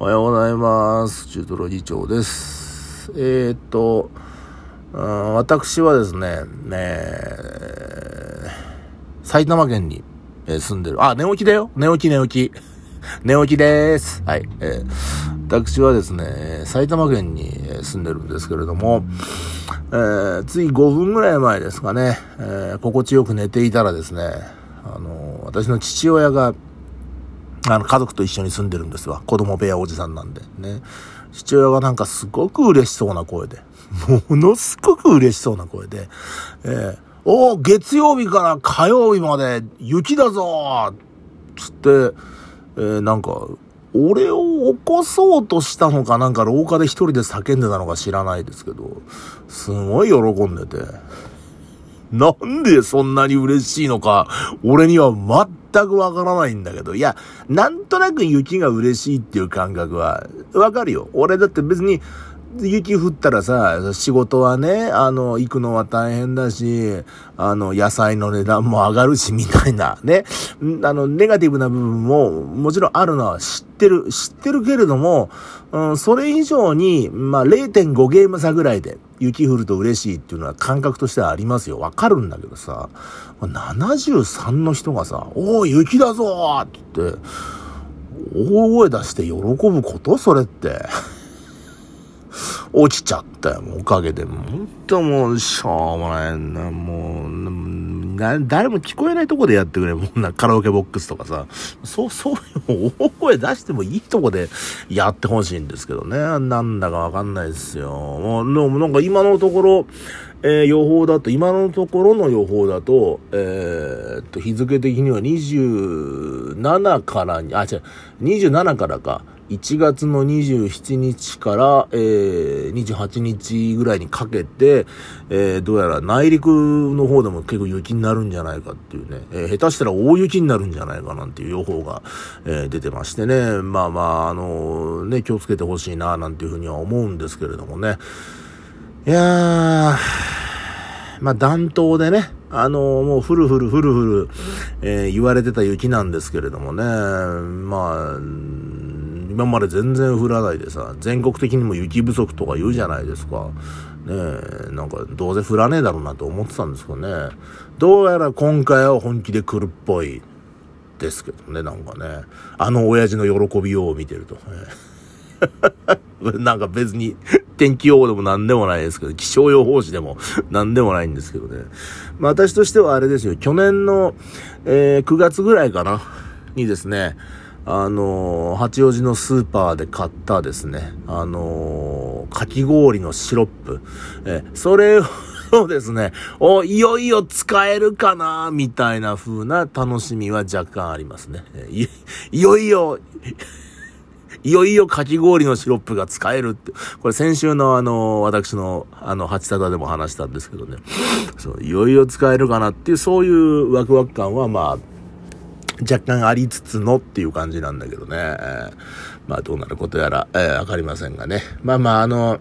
おはようございます。中トロ議長です。えー、っと、うん私はですね、ね埼玉県に住んでる。あ、寝起きだよ。寝起き寝起き。寝起きでーす。はい。えー私はですね、埼玉県に住んでるんですけれども、えーつい5分ぐらい前ですかね、えー心地よく寝ていたらですね、あの私の父親が、あの、家族と一緒に住んでるんですわ。子供部屋おじさんなんで。ね。父親がなんかすごく嬉しそうな声で、ものすごく嬉しそうな声で、えーおー月曜日から火曜日まで雪だぞつって、えーなんか、俺を起こそうとしたのかなんか廊下で一人で叫んでたのか知らないですけど、すごい喜んでて、なんでそんなに嬉しいのか、俺には全くわからないんだけど、いや、なんとなく雪が嬉しいっていう感覚は、わかるよ。俺だって別に、雪降ったらさ、仕事はね、あの、行くのは大変だし、あの、野菜の値段も上がるし、みたいな、ね。あの、ネガティブな部分も、もちろんあるのは知ってる、知ってるけれども、うん、それ以上に、まあ、0.5ゲーム差ぐらいで、雪降ると嬉しいっていうのは感覚としてはありますよ。わかるんだけどさ、73の人がさ、おー、雪だぞーって言って、大声出して喜ぶこと？それって。落ちちゃったよ、おかげで。もうほんともう、しょうもないな、もう、誰も聞こえないとこでやってくれ。もうな、カラオケボックスとかさ。そう、そういう、大声出してもいいとこでやってほしいんですけどね。なんだかわかんないですよ。もう、でもなんか今のところ、えー予報だと、今のところの予報だと、えーっと、日付的には27からに、あ、違う、27からか。1月の27日から、えー、28日ぐらいにかけて、えー、どうやら内陸の方でも結構雪になるんじゃないかっていうね、えー下手したら大雪になるんじゃないかなんていう予報が、えー出てましてね、まあまあ、あのね、気をつけてほしいな、なんていうふうには思うんですけれどもね。いやー、まあ暖冬でね、あのもうふるふるふるふる、えー言われてた雪なんですけれどもね、まあ、今まで全然降らないでさ、全国的にも雪不足とか言うじゃないですか。ねえ、なんかどうせ降らねえだろうなと思ってたんですけどね。どうやら今回は本気で来るっぽいですけどね、なんかね。あの親父の喜びようを見てると。なんか別に天気予報でも何でもないですけど、気象予報士でも何でもないんですけどね。まあ私としてはあれですよ、去年の、えー9月ぐらいかな、にですね、あのー八王子のスーパーで買ったですね、あのーかき氷のシロップ、えそれをですね、お、いよいよ使えるかな、みたいな風な楽しみは若干ありますね。いよいよ、いよいよかき氷のシロップが使えるって。これ先週のあの、私のあの、八田でも話したんですけどね。そう、いよいよ使えるかなっていう、そういうワクワク感はまあ、若干ありつつのっていう感じなんだけどね。えーまあどうなることやら、えーわかりませんがね。まあまああの、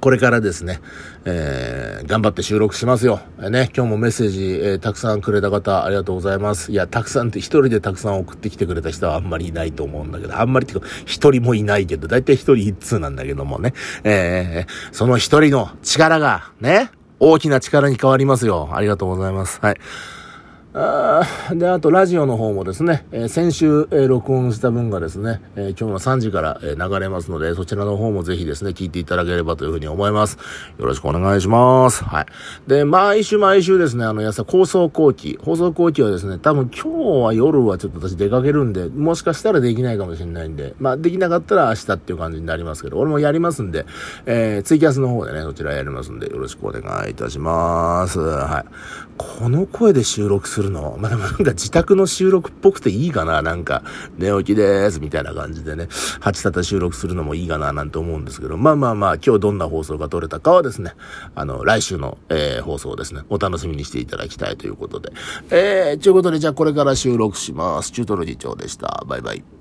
これからですね、えー頑張って収録しますよ。えーね、今日もメッセージ、えーたくさんくれた方、ありがとうございます。いや、たくさんって一人でたくさん送ってきてくれた人はあんまりいないと思うんだけど、あんまりっていうか、一人もいないけど、だいたい一人一通なんだけどもね。えーその一人の力が、ね、大きな力に変わりますよ。ありがとうございます。はい。あで、あと、ラジオの方もですね、えー先週、えー録音した分がですね、えー今日の3時から、え流れますので、そちらの方もぜひですね、聞いていただければというふうに思います。よろしくお願いします。はい。で、毎週毎週ですね、あの、やさ、放送後期。放送後期はですね、多分今日は夜はちょっと私出かけるんで、もしかしたらできないかもしれないんで、まあ、できなかったら明日っていう感じになりますけど、俺もやりますんで、えーツイキャスの方でね、そちらやりますんで、よろしくお願いいたします。はい。この声で収録するするの、まあ、でもなんか自宅の収録っぽくていいかななんか、寝起きです、みたいな感じでね、八たた収録するのもいいかななんて思うんですけど、まあまあまあ、今日どんな放送が撮れたかはですね、あの、来週の、えー放送ですね、お楽しみにしていただきたいということで。えー、ということで、じゃあこれから収録します。中トロ次長でした。バイバイ。